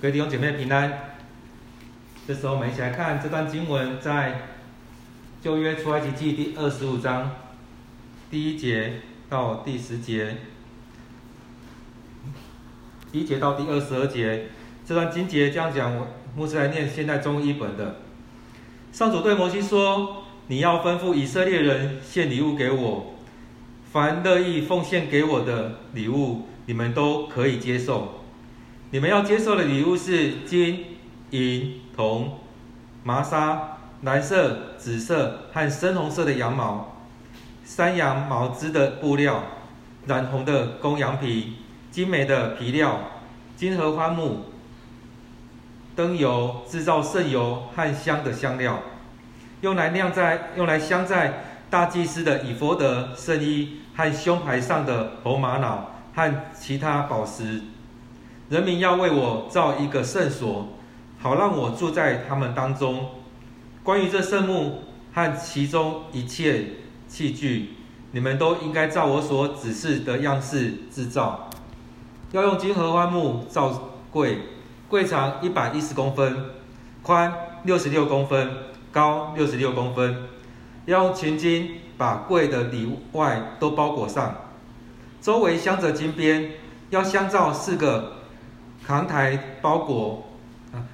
各位弟兄姐妹平安。这时候我们一起来看这段经文，在旧约出埃及记第二十五章第一节到第十节，第一节到第二十二节。这段经节这样讲，牧师来念现代中译本的。上主对摩西说：“你要吩咐以色列人献礼物给我，凡乐意奉献给我的礼物，你们都可以接受。”你们要接受的礼物是金、银、铜、麻纱、蓝色、紫色和深红色的羊毛，山羊毛织的布料，染红的公羊皮，精美的皮料，金合欢木，灯油制造圣油和香的香料，用来晾在用来镶在大祭司的以弗德、圣衣和胸牌上的红玛瑙和其他宝石。人民要为我造一个圣所，好让我住在他们当中。关于这圣幕和其中一切器具，你们都应该照我所指示的样式制造。要用金合欢木造柜，柜长一百一十公分，宽六十六公分，高六十六公分。要用群金把柜的里外都包裹上，周围镶着金边。要镶造四个。扛台包裹，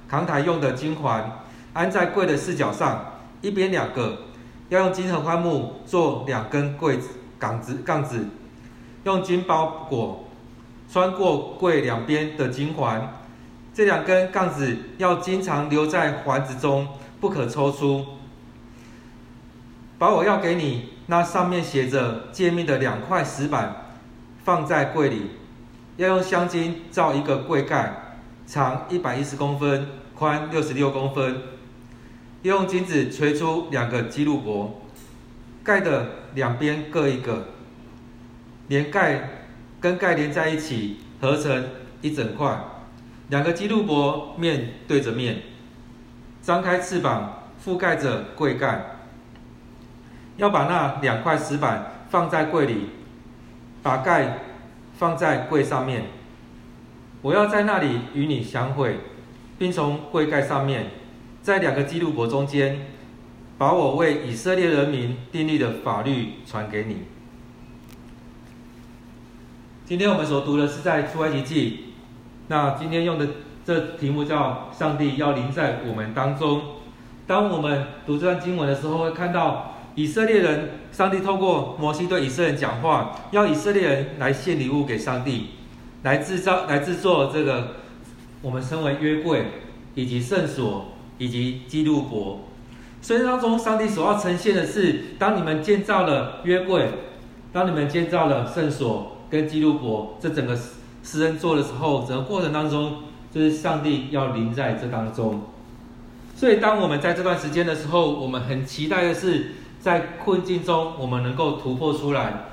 扛台用的金环安在柜的四角上，一边两个，要用金合欢木做两根柜子杠子杠子，用金包裹，穿过柜两边的金环，这两根杠子要经常留在环子中，不可抽出。把我要给你那上面写着诫命的两块石板放在柜里。要用香金造一个柜盖，长一百一十公分，宽六十六公分。用金子锤出两个基路伯，盖的两边各一个，连盖跟盖连在一起，合成一整块。两个基路伯面对着面，张开翅膀覆盖着柜盖。要把那两块石板放在柜里，把盖。放在柜上面，我要在那里与你相会，并从柜盖上面，在两个基路伯中间，把我为以色列人民订立的法律传给你。今天我们所读的是在出埃及记，那今天用的这题目叫“上帝要临在我们当中”。当我们读这段经文的时候，会看到。以色列人，上帝透过摩西对以色列人讲话，要以色列人来献礼物给上帝，来制造、来制作这个我们称为约柜，以及圣所，以及基路伯。所以当中，上帝所要呈现的是，当你们建造了约柜，当你们建造了圣所跟基路伯，这整个施恩座的时候，整个过程当中，就是上帝要临在这当中。所以，当我们在这段时间的时候，我们很期待的是。在困境中，我们能够突破出来，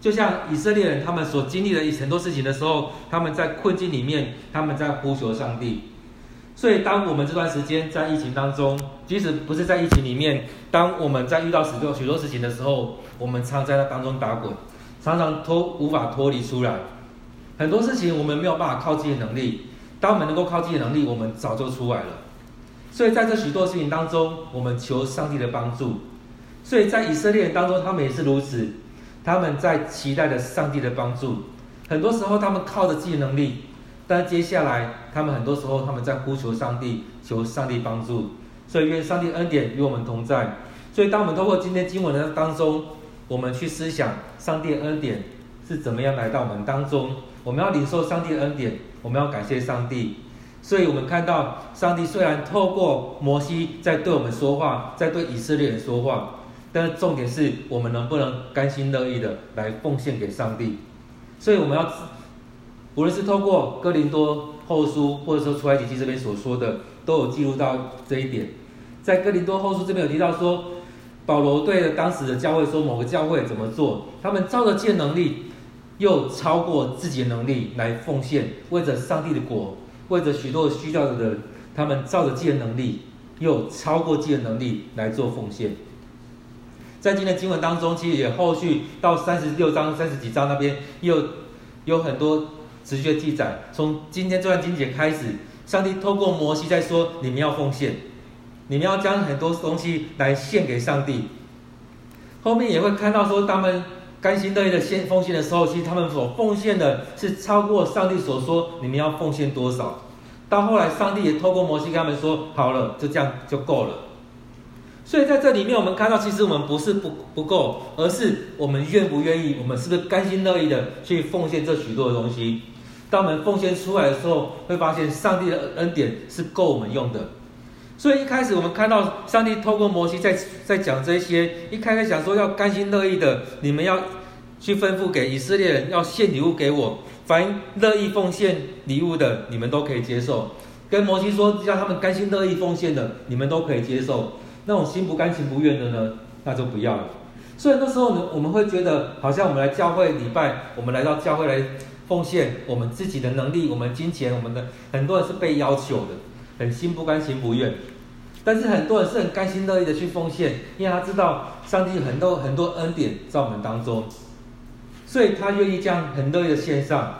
就像以色列人他们所经历的很多事情的时候，他们在困境里面，他们在呼求上帝。所以，当我们这段时间在疫情当中，即使不是在疫情里面，当我们在遇到许多许多事情的时候，我们常在那当中打滚，常常脱无法脱离出来。很多事情我们没有办法靠自己的能力，当我们能够靠自己的能力，我们早就出来了。所以在这许多事情当中，我们求上帝的帮助。所以在以色列人当中，他们也是如此，他们在期待着上帝的帮助。很多时候，他们靠着自己的能力，但接下来，他们很多时候他们在呼求上帝，求上帝帮助。所以，愿上帝恩典与我们同在。所以，当我们透过今天经文的当中，我们去思想上帝恩典是怎么样来到我们当中，我们要领受上帝恩典，我们要感谢上帝。所以我们看到，上帝虽然透过摩西在对我们说话，在对以色列人说话。但是重点是我们能不能甘心乐意的来奉献给上帝？所以我们要，无论是透过哥林多后书，或者说出埃及记这边所说的，都有记录到这一点。在哥林多后书这边有提到说，保罗对着当时的教会说，某个教会怎么做，他们照着自己的能力，又超过自己的能力来奉献，为着上帝的国，为着许多需要的人，他们照着自己的能力，又超过自己的能力来做奉献。在今天的经文当中，其实也后续到三十六章、三十几章那边，又有很多持续的记载。从今天这段经节开始，上帝透过摩西在说：你们要奉献，你们要将很多东西来献给上帝。后面也会看到说，他们甘心乐意的献奉献的时候，其实他们所奉献的是超过上帝所说你们要奉献多少。到后来，上帝也透过摩西跟他们说：好了，就这样就够了。所以在这里面，我们看到，其实我们不是不不够，而是我们愿不愿意，我们是不是甘心乐意的去奉献这许多的东西。当我们奉献出来的时候，会发现上帝的恩典是够我们用的。所以一开始我们看到上帝透过摩西在在讲这些，一开始讲说要甘心乐意的，你们要去吩咐给以色列人要献礼物给我，凡乐意奉献礼物的，你们都可以接受。跟摩西说，叫他们甘心乐意奉献的，你们都可以接受。那种心不甘情不愿的呢，那就不要了。所以那时候呢，我们会觉得好像我们来教会礼拜，我们来到教会来。奉献我们自己的能力，我们金钱，我们的很多人是被要求的，很心不甘情不愿。但是很多人是很甘心乐意的去奉献，因为他知道上帝很多很多恩典在我们当中，所以他愿意这样很乐意的献上。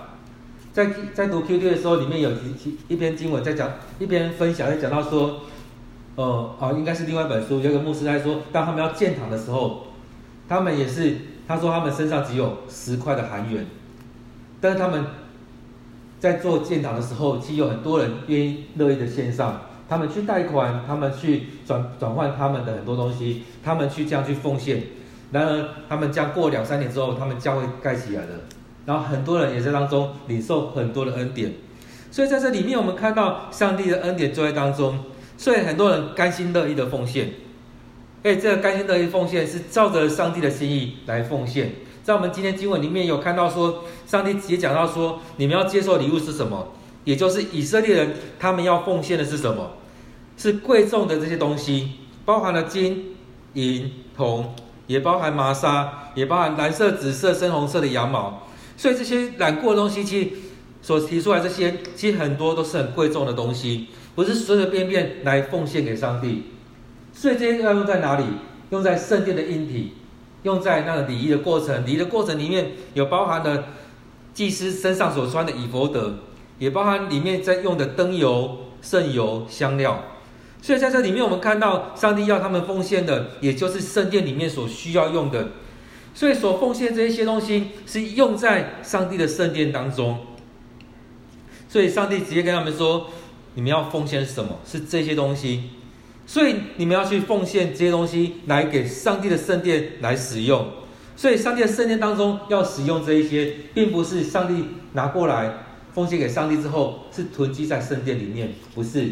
在在读 QT 的时候，里面有一一篇经文在讲，一篇分享在讲到说，呃哦，应该是另外一本书，有一个牧师在说，当他们要建堂的时候，他们也是他说他们身上只有十块的韩元。但是他们在做建堂的时候，其实有很多人愿意乐意的献上，他们去贷款，他们去转转换他们的很多东西，他们去这样去奉献。然而，他们将过两三年之后，他们教会盖起来了，然后很多人也在当中领受很多的恩典。所以在这里面，我们看到上帝的恩典就在当中，所以很多人甘心乐意的奉献。哎，这个甘心乐意奉献是照着上帝的心意来奉献。在我们今天经文里面有看到说，上帝直接讲到说，你们要接受礼物是什么？也就是以色列人他们要奉献的是什么？是贵重的这些东西，包含了金、银、铜，也包含麻纱，也包含蓝色、紫色、深红色的羊毛。所以这些染过的东西，其实所提出来这些，其实很多都是很贵重的东西，不是随随便便来奉献给上帝。所以这些要用在哪里？用在圣殿的硬体。用在那个礼仪的过程，礼仪的过程里面有包含了祭司身上所穿的以弗得，也包含里面在用的灯油、圣油、香料。所以在这里面，我们看到上帝要他们奉献的，也就是圣殿里面所需要用的。所以所奉献这些东西，是用在上帝的圣殿当中。所以上帝直接跟他们说：“你们要奉献什么？是这些东西。”所以你们要去奉献这些东西来给上帝的圣殿来使用。所以上帝的圣殿当中要使用这一些，并不是上帝拿过来奉献给上帝之后是囤积在圣殿里面，不是，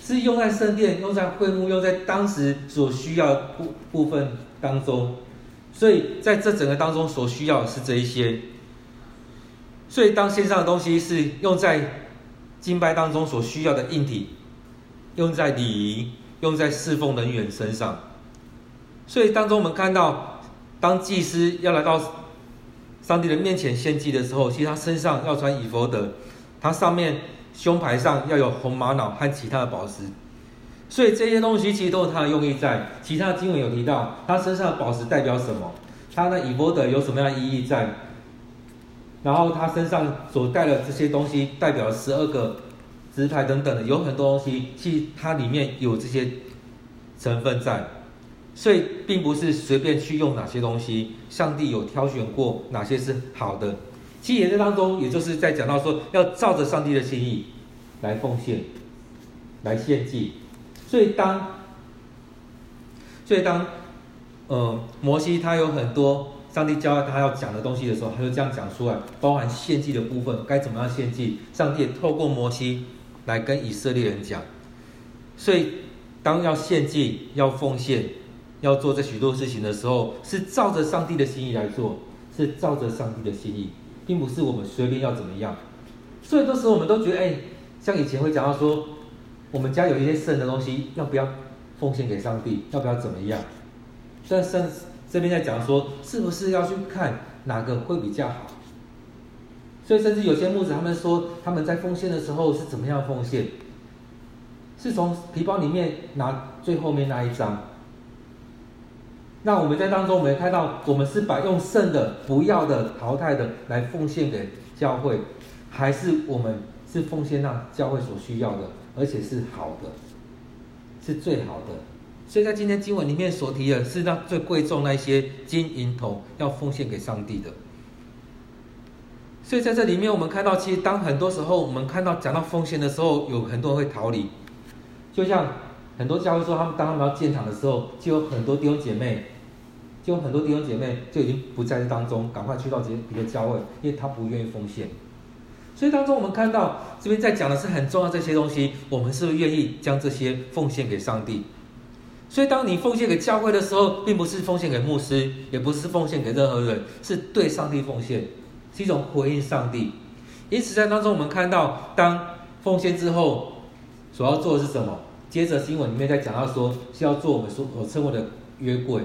是用在圣殿、用在会幕、用在当时所需要部部分当中。所以在这整个当中所需要的是这一些。所以当献上的东西是用在敬拜当中所需要的硬体，用在礼仪。用在侍奉人员身上，所以当中我们看到，当祭司要来到上帝的面前献祭的时候，其实他身上要穿以弗得，他上面胸牌上要有红玛瑙和其他的宝石，所以这些东西其实都有它的用意在。其他的经文有提到，他身上的宝石代表什么？他的以弗得有什么样的意义在？然后他身上所带的这些东西代表十二个。石牌等等的，有很多东西，其实它里面有这些成分在，所以并不是随便去用哪些东西，上帝有挑选过哪些是好的。其实也在当中，也就是在讲到说，要照着上帝的心意来奉献，来献祭。所以当，所以当，呃，摩西他有很多上帝教他要讲的东西的时候，他就这样讲出来，包含献祭的部分该怎么样献祭，上帝也透过摩西。来跟以色列人讲，所以当要献祭、要奉献、要做这许多事情的时候，是照着上帝的心意来做，是照着上帝的心意，并不是我们随便要怎么样。所以，这时候我们都觉得，哎，像以前会讲到说，我们家有一些剩的东西，要不要奉献给上帝？要不要怎么样？但是这边在讲说，是不是要去看哪个会比较好？所以，甚至有些牧者他们说，他们在奉献的时候是怎么样奉献？是从皮包里面拿最后面那一张。那我们在当中，我们看到，我们是把用剩的、不要的、淘汰的来奉献给教会，还是我们是奉献让教会所需要的，而且是好的，是最好的。所以在今天经文里面所提的是那最贵重那些金银铜要奉献给上帝的。所以在这里面，我们看到，其实当很多时候我们看到讲到奉献的时候，有很多人会逃离。就像很多教会说，他们当他们要建堂的时候，就有很多弟兄姐妹，就有很多弟兄姐妹就已经不在这当中，赶快去到别的教会，因为他不愿意奉献。所以当中我们看到这边在讲的是很重要这些东西，我们是不是愿意将这些奉献给上帝？所以当你奉献给教会的时候，并不是奉献给牧师，也不是奉献给任何人，是对上帝奉献。是一种回应上帝，因此在当中我们看到，当奉献之后，所要做的是什么？接着经文里面在讲到说，是要做我们所所称为的约柜，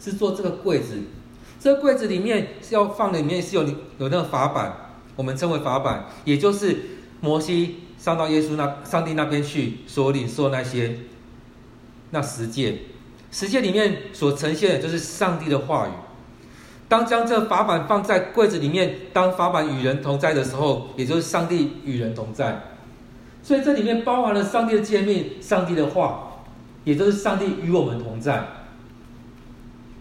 是做这个柜子。这个柜子里面是要放的，里面是有有那个法版，我们称为法版，也就是摩西上到耶稣那上帝那边去所领受那些那十诫，十诫里面所呈现的就是上帝的话语。当将这法版放在柜子里面，当法版与人同在的时候，也就是上帝与人同在。所以这里面包含了上帝的诫命、上帝的话，也就是上帝与我们同在。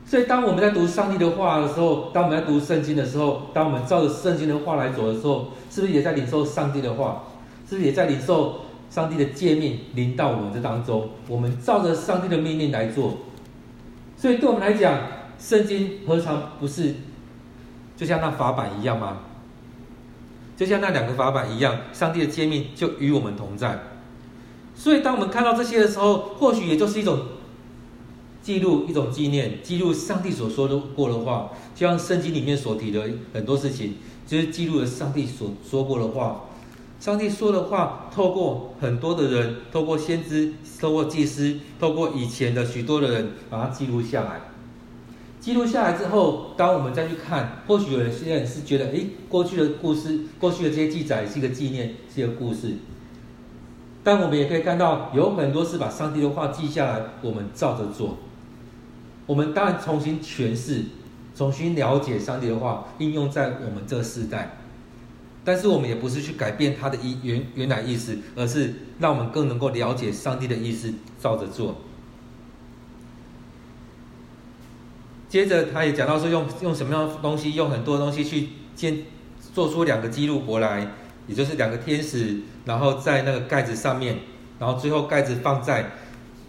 所以当我们在读上帝的话的时候，当我们在读圣经的时候，当我们照着圣经的话来走的时候，是不是也在领受上帝的话？是不是也在领受上帝的诫命临到我们这当中？我们照着上帝的命令来做。所以对我们来讲，圣经何尝不是就像那法版一样吗？就像那两个法版一样，上帝的诫命就与我们同在。所以，当我们看到这些的时候，或许也就是一种记录、一种纪念，记录上帝所说的过的话。就像圣经里面所提的很多事情，就是记录了上帝所说过的话。上帝说的话，透过很多的人，透过先知，透过祭司，透过以前的许多的人，把它记录下来。记录下来之后，当我们再去看，或许有些人是觉得，诶，过去的故事，过去的这些记载是一个纪念，是一个故事。但我们也可以看到，有很多是把上帝的话记下来，我们照着做。我们当然重新诠释，重新了解上帝的话，应用在我们这个时代。但是我们也不是去改变它的意原原来意思，而是让我们更能够了解上帝的意思，照着做。接着，他也讲到说用，用用什么样的东西，用很多东西去建做出两个基路伯来，也就是两个天使，然后在那个盖子上面，然后最后盖子放在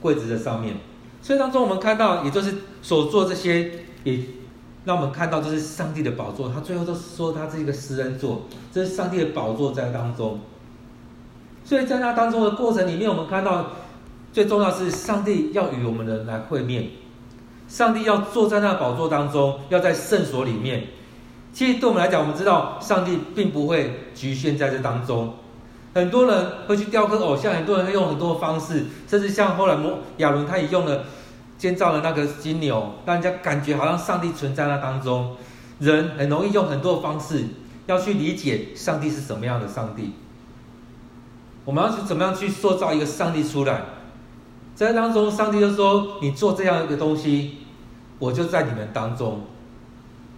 柜子的上面。所以当中我们看到，也就是所做这些，也让我们看到这是上帝的宝座。他最后都说他是一个施恩座，这是上帝的宝座在当中。所以在那当中的过程里面，我们看到最重要是上帝要与我们人来会面。上帝要坐在那宝座当中，要在圣所里面。其实对我们来讲，我们知道上帝并不会局限在这当中。很多人会去雕刻偶像，很多人会用很多方式，甚至像后来摩亚伦他也用了建造了那个金牛，让人家感觉好像上帝存在那当中。人很容易用很多的方式要去理解上帝是什么样的上帝。我们要去怎么样去塑造一个上帝出来？在当中，上帝就说：“你做这样一个东西。”我就在你们当中，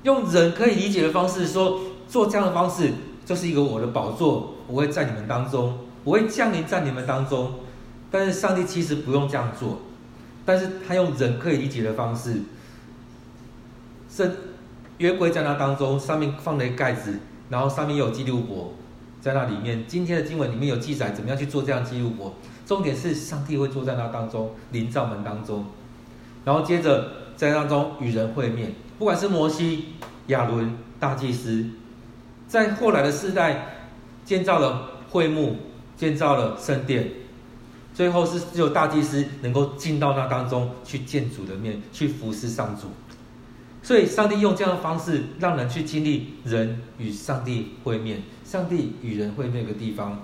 用人可以理解的方式说，做这样的方式就是一个我的宝座，我会在你们当中，我会降临在你们当中。但是上帝其实不用这样做，但是他用人可以理解的方式，圣约柜在那当中，上面放了一盖子，然后上面有记录簿在那里面。今天的经文里面有记载怎么样去做这样记录簿，重点是上帝会坐在那当中，临在门当中，然后接着。在当中与人会面，不管是摩西、亚伦、大祭司，在后来的世代建造了会幕，建造了圣殿，最后是只有大祭司能够进到那当中去见主的面，去服侍上主。所以，上帝用这样的方式让人去经历人与上帝会面，上帝与人会面的地方。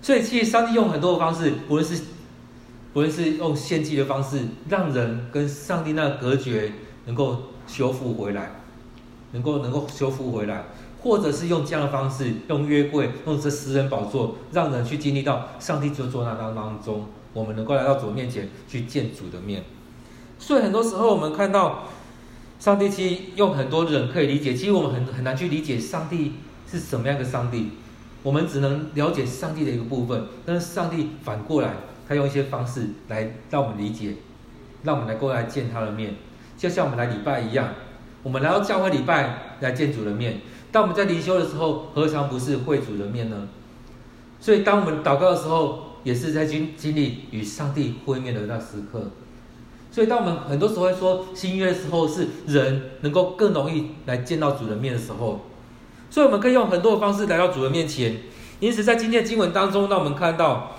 所以，其实上帝用很多的方式，无论是。无论是用献祭的方式，让人跟上帝那隔绝能够修复回来，能够能够修复回来，或者是用这样的方式，用约柜，用这施恩宝座，让人去经历到上帝就坐那当当中，我们能够来到主面前去见主的面。所以很多时候我们看到，上帝其实用很多人可以理解，其实我们很很难去理解上帝是什么样的上帝。我们只能了解上帝的一个部分，但是上帝反过来，他用一些方式来让我们理解，让我们能够来见他的面，就像我们来礼拜一样，我们来到教会礼拜来见主的面。当我们在灵修的时候，何尝不是会主的面呢？所以，当我们祷告的时候，也是在经经历与上帝会面的那时刻。所以，当我们很多时候会说新约的时候，是人能够更容易来见到主的面的时候。所以，我们可以用很多的方式来到主的面前。因此，在今天的经文当中，让我们看到，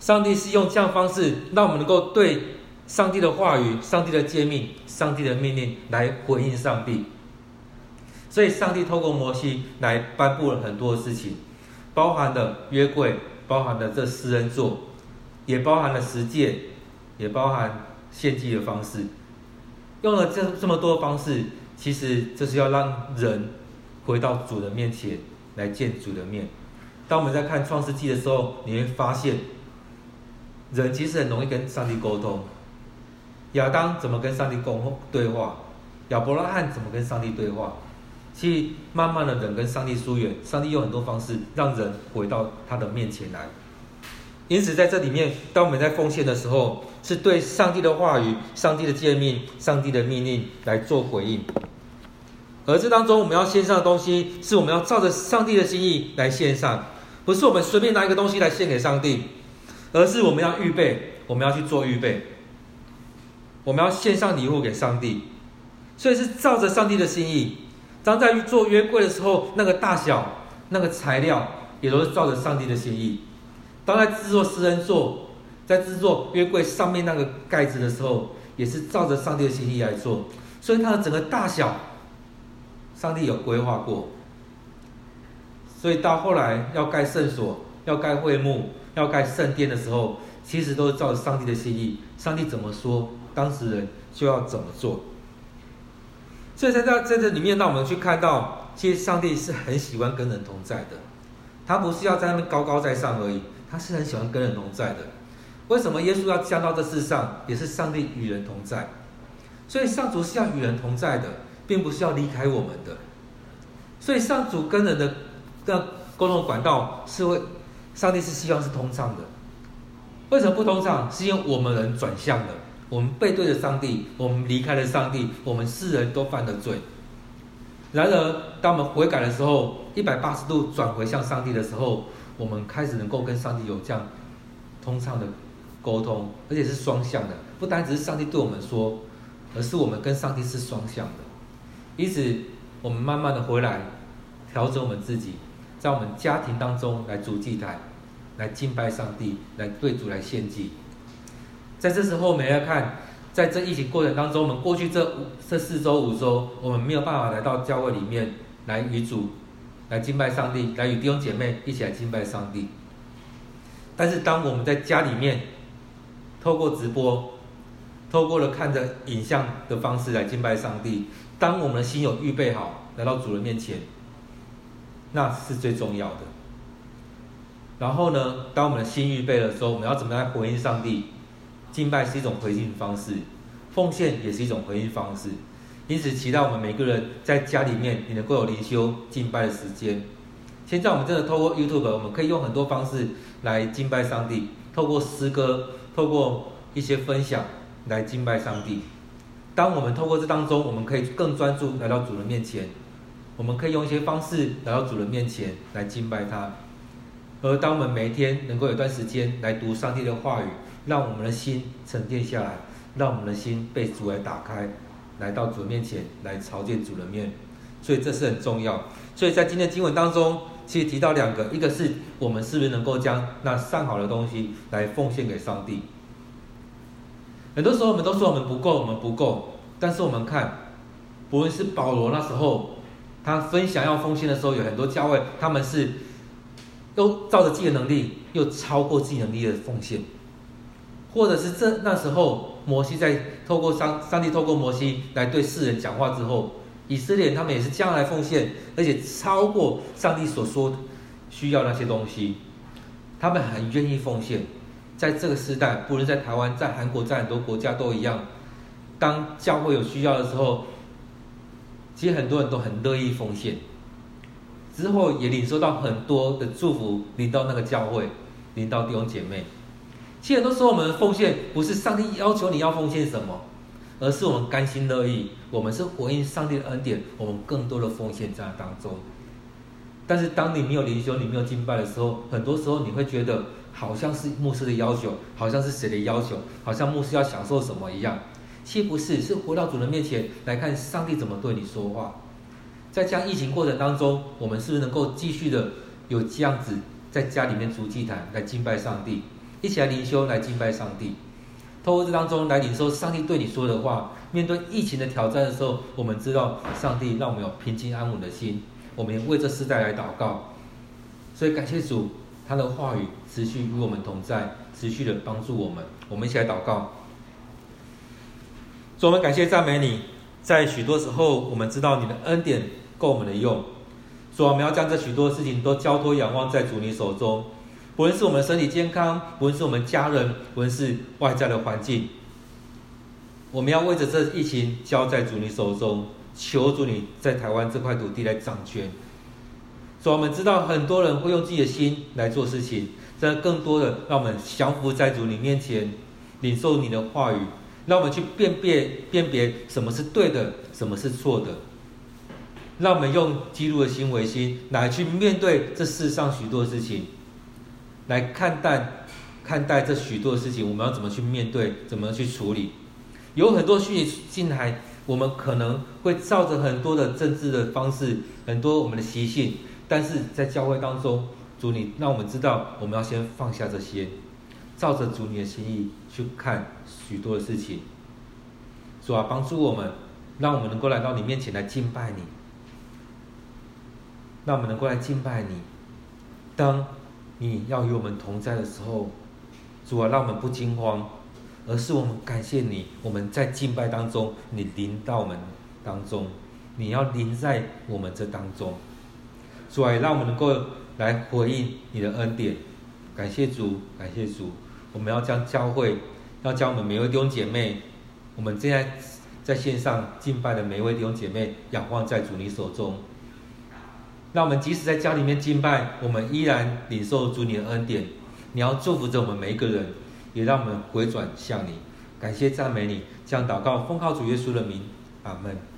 上帝是用这样的方式，让我们能够对上帝的话语、上帝的诫命、上帝的命令来回应上帝。所以，上帝透过摩西来颁布了很多的事情，包含了约柜，包含了这施恩座，也包含了十诫，也包含献祭的方式。用了这这么多方式，其实这是要让人回到主的面前来见主的面。当我们在看创世纪的时候，你会发现，人其实很容易跟上帝沟通。亚当怎么跟上帝沟通对话？亚伯拉罕怎么跟上帝对话？去慢慢的人跟上帝疏远，上帝用很多方式让人回到他的面前来。因此在这里面，当我们在奉献的时候，是对上帝的话语、上帝的诫命、上帝的命令来做回应。而这当中我们要献上的东西，是我们要照着上帝的心意来献上，不是我们随便拿一个东西来献给上帝，而是我们要预备，我们要去做预备，我们要献上礼物给上帝，所以是照着上帝的心意。当在做约柜的时候，那个大小、那个材料，也都是照着上帝的心意。当在制作私人座，在制作约柜上面那个盖子的时候，也是照着上帝的心意来做。所以它的整个大小，上帝有规划过。所以到后来要盖圣所、要盖会幕、要盖圣殿的时候，其实都是照着上帝的心意。上帝怎么说，当事人就要怎么做。所以在这在这里面，让我们去看到，其实上帝是很喜欢跟人同在的。他不是要在那边高高在上而已，他是很喜欢跟人同在的。为什么耶稣要降到这世上，也是上帝与人同在。所以上主是要与人同在的，并不是要离开我们的。所以上主跟人的的沟通管道是为上帝是希望是通畅的。为什么不通畅？是因为我们人转向了。我们背对着上帝，我们离开了上帝，我们世人都犯了罪。然而，当我们悔改的时候，一百八十度转回向上帝的时候，我们开始能够跟上帝有这样通畅的沟通，而且是双向的，不单只是上帝对我们说，而是我们跟上帝是双向的。因此，我们慢慢的回来，调整我们自己，在我们家庭当中来筑祭台，来敬拜上帝，来对主来献祭。在这时候，我们要看，在这疫情过程当中，我们过去这五、这四周、五周，我们没有办法来到教会里面来与主、来敬拜上帝，来与弟兄姐妹一起来敬拜上帝。但是，当我们在家里面，透过直播，透过了看着影像的方式来敬拜上帝，当我们的心有预备好来到主人面前，那是最重要的。然后呢，当我们的心预备的时候，我们要怎么来回应上帝？敬拜是一种回应方式，奉献也是一种回应方式，因此期待我们每个人在家里面，你能够有灵修敬拜的时间。现在我们真的透过 YouTube，我们可以用很多方式来敬拜上帝，透过诗歌，透过一些分享来敬拜上帝。当我们透过这当中，我们可以更专注来到主人面前，我们可以用一些方式来到主人面前来敬拜他。而当我们每一天能够有段时间来读上帝的话语。让我们的心沉淀下来，让我们的心被主来打开，来到主面前来朝见主的面，所以这是很重要。所以在今天的经文当中，其实提到两个，一个是我们是不是能够将那上好的东西来奉献给上帝。很多时候我们都说我们不够，我们不够，但是我们看，不论是保罗那时候，他分享要奉献的时候，有很多教会他们是都照着自己的能力，又超过自己能力的奉献。或者是这那时候，摩西在透过上上帝透过摩西来对世人讲话之后，以色列人他们也是将来奉献，而且超过上帝所说需要那些东西，他们很愿意奉献。在这个时代，不论在台湾、在韩国、在很多国家都一样，当教会有需要的时候，其实很多人都很乐意奉献。之后也领受到很多的祝福，领到那个教会，领到弟兄姐妹。其实很多时候我们的奉献不是上帝要求你要奉献什么，而是我们甘心乐意，我们是回应上帝的恩典，我们更多的奉献在当中。但是当你没有灵修，你没有敬拜的时候，很多时候你会觉得好像是牧师的要求，好像是谁的要求，好像牧师要享受什么一样。其实不是，是回到主人面前来看上帝怎么对你说话。在这样疫情过程当中，我们是不是能够继续的有这样子在家里面筑祭坛来敬拜上帝，一起来灵修来敬拜上帝，透过这当中来领受上帝对你说的话。面对疫情的挑战的时候，我们知道上帝让我们有平静安稳的心。我们也为这世代来祷告，所以感谢主，他的话语持续与我们同在，持续的帮助我们。我们一起来祷告。主，我们感谢赞美你，在许多时候，我们知道你的恩典够我们的用。主，我们要将这许多事情都交托仰望在主你手中，不论是我们身体健康，不论是我们家人，不论是外在的环境，我们要为着这疫情交在主你手中。求主你在台湾这块土地来掌权，所以我们知道很多人会用自己的心来做事情，这更多的让我们降服在主你面前，领受你的话语，让我们去辨别辨别什么是对的，什么是错的，让我们用基督的心为心来去面对这世上许多事情，来看待看待这许多的事情，我们要怎么去面对，怎么去处理，有很多讯息进来。我们可能会照着很多的政治的方式，很多我们的习性，但是在教会当中，主你让我们知道，我们要先放下这些，照着主你的心意去看许多的事情，主啊，帮助我们，让我们能够来到你面前来敬拜你，让我们能够来敬拜你。当你要与我们同在的时候，主啊，让我们不惊慌。而是我们感谢你，我们在敬拜当中，你临到我们当中，你要临在我们这当中，所以让我们能够来回应你的恩典。感谢主，感谢主，我们要将教会，要将我们每位弟兄姐妹，我们现在在线上敬拜的每一位弟兄姐妹，仰望在主你手中。让我们即使在家里面敬拜，我们依然领受主你的恩典。你要祝福着我们每一个人。也让我们回转向你，感谢赞美你，这样祷告，奉靠主耶稣的名，阿门。